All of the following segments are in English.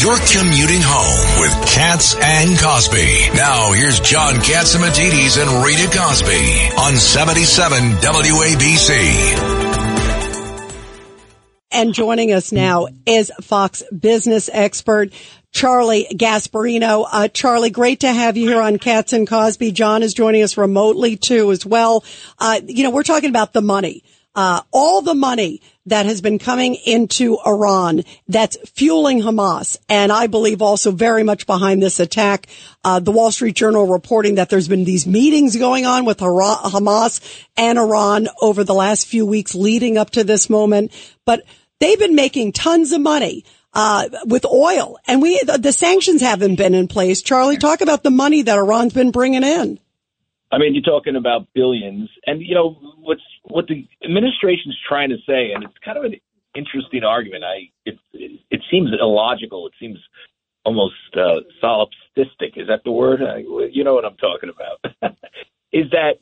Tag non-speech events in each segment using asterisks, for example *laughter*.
You're commuting home with Cats and Cosby. Now here's John Catsimatidis and Rita Cosby on 77 WABC. And joining us now is Fox business expert Charlie Gasparino. Uh, Charlie, great to have you here on Cats and Cosby. John is joining us remotely too as well. Uh, you know, we're talking about the money. Uh, all the money that has been coming into Iran that's fueling Hamas. And I believe also very much behind this attack. Uh, the Wall Street Journal reporting that there's been these meetings going on with Hamas and Iran over the last few weeks leading up to this moment. But they've been making tons of money. Uh, with oil and we, the, the sanctions haven't been in place. Charlie, talk about the money that Iran's been bringing in. I mean, you're talking about billions, and you know what's what the administration's trying to say, and it's kind of an interesting argument. I it it, it seems illogical. It seems almost uh, solipsistic. Is that the word? I, you know what I'm talking about? *laughs* is that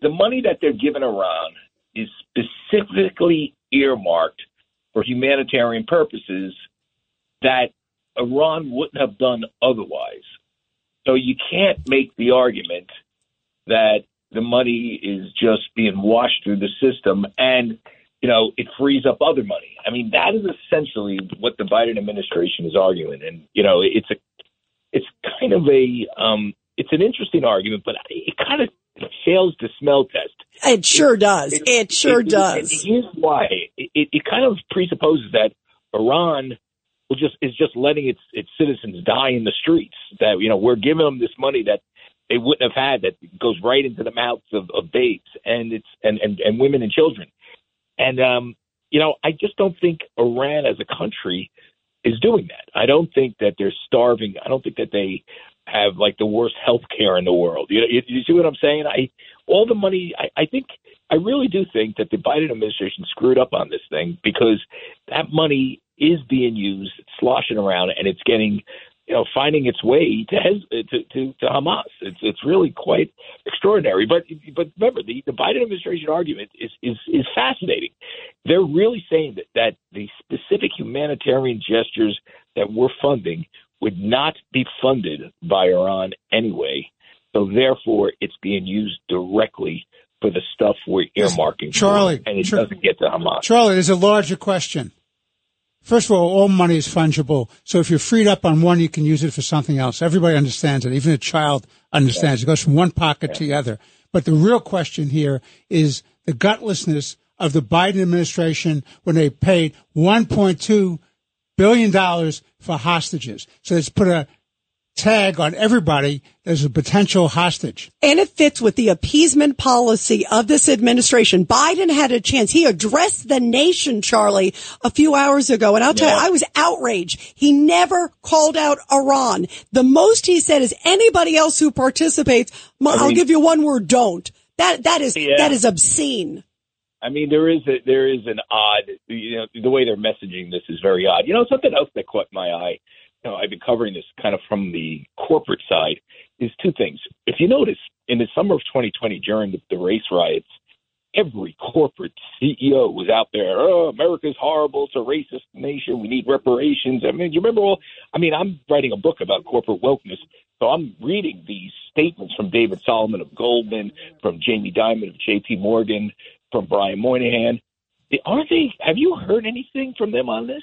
the money that they're giving Iran is specifically earmarked for humanitarian purposes that Iran wouldn't have done otherwise. So you can't make the argument that the money is just being washed through the system and you know it frees up other money. I mean that is essentially what the Biden administration is arguing, and you know it's a it's kind of a um, it's an interesting argument, but it kind of fails the smell test. It sure does. It, it sure it, does. It, here's why. It, it kind of presupposes that Iran will just is just letting its its citizens die in the streets. That you know we're giving them this money that they wouldn't have had that goes right into the mouths of, of babes and it's and, and and women and children. And um, you know, I just don't think Iran as a country is doing that. I don't think that they're starving. I don't think that they have like the worst health care in the world. You know, you, you see what I'm saying? I all the money. I, I think I really do think that the Biden administration screwed up on this thing because that money is being used, sloshing around, and it's getting you know, finding its way to to, to, to Hamas. It's it's really quite extraordinary. But but remember, the, the Biden administration argument is, is is fascinating. They're really saying that that the specific humanitarian gestures that we're funding would not be funded by Iran anyway. So therefore, it's being used directly for the stuff we're earmarking, Charlie, for, and it Char- doesn't get to Hamas. Charlie, there's a larger question. First of all, all money is fungible. So if you're freed up on one, you can use it for something else. Everybody understands it. Even a child understands. It goes from one pocket yeah. to the other. But the real question here is the gutlessness of the Biden administration when they paid $1.2 billion for hostages. So it's put a tag on everybody as a potential hostage. And it fits with the appeasement policy of this administration. Biden had a chance. He addressed the nation, Charlie, a few hours ago. And I'll tell yeah. you, I was outraged. He never called out Iran. The most he said is anybody else who participates, I will give you one word, don't. That, that is, yeah. that is obscene. I mean, there is a, there is an odd, you know, the way they're messaging this is very odd. You know, something else that caught my eye you know, I've been covering this kind of from the corporate side, is two things. If you notice, in the summer of 2020, during the, the race riots, every corporate CEO was out there. Oh, America's horrible. It's a racist nation. We need reparations. I mean, you remember all? I mean, I'm writing a book about corporate wokeness, so I'm reading these statements from David Solomon of Goldman, from Jamie Dimon of J.P. Morgan, from Brian Moynihan. Aren't they? Have you heard anything from them on this?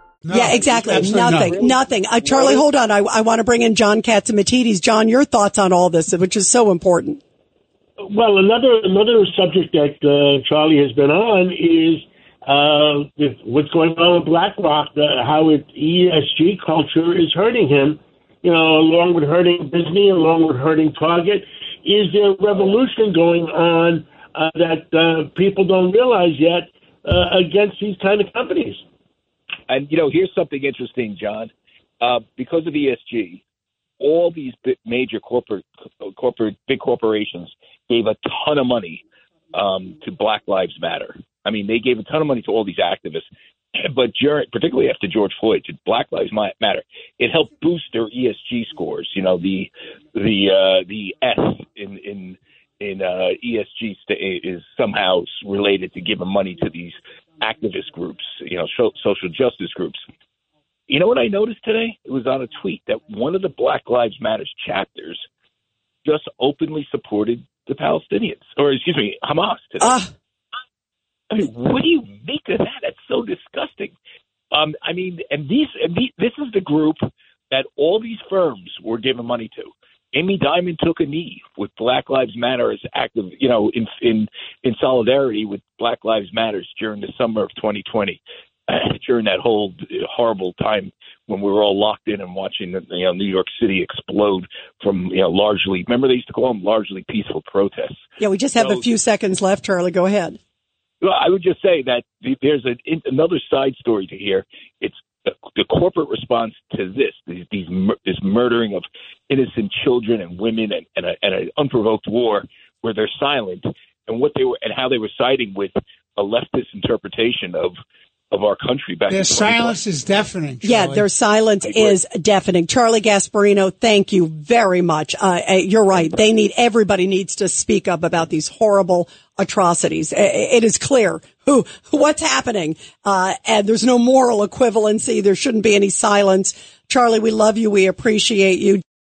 No, yeah, exactly. absolutely Nothing. Nothing. Uh, Charlie, hold on. I, I want to bring in John Catsimatidis. John, your thoughts on all this, which is so important. Well, another another subject that uh, Charlie has been on is uh, what's going on with BlackRock, uh, how it, ESG culture is hurting him. You know, along with hurting Disney, along with hurting Target, is there a revolution going on uh, that uh, people don't realize yet uh, against these kind of companies? And you know, here's something interesting, John. Uh, because of ESG, all these major corporate, corporate, big corporations gave a ton of money um, to Black Lives Matter. I mean, they gave a ton of money to all these activists, *clears throat* but during, particularly after George Floyd, to Black Lives Matter, it helped boost their ESG scores. You know, the the uh, the S in in in uh, ESG is somehow related to giving money to these activist groups, you know, so, social justice groups. You know what I noticed today? It was on a tweet that one of the Black Lives Matters chapters just openly supported the Palestinians, or excuse me, Hamas today. Uh, I mean, what do you make of that? That's so disgusting. Um, I mean, and these, and these, this is the group that all these firms were giving money to. Jamie Dimon took a knee with Black Lives Matter as active, you know, in in in solidarity with Black Lives Matters during the summer of 2020, *clears throat* during that whole uh, horrible time when we were all locked in and watching, you know, New York City explode from, you know, largely. Remember they used to call them largely peaceful protests. yeah, we just have So- a few seconds left, Charlie. Go ahead. Well, I would just say that there's a, in, another side story to hear. It's the, the corporate response to this, these, these this murdering of innocent children and women, and, and, a, and an unprovoked war where they're silent, and what they were and how they were siding with a leftist interpretation of of our country back. Their in silence is deafening. Yeah, Charlie. their silence agree. is deafening. Charlie Gasparino, thank you very much. Uh, uh, you're right. They need, everybody needs to speak up about these horrible atrocities. It is clear who, what's happening. Uh, and there's no moral equivalency. There shouldn't be any silence. Charlie, we love you. We appreciate you.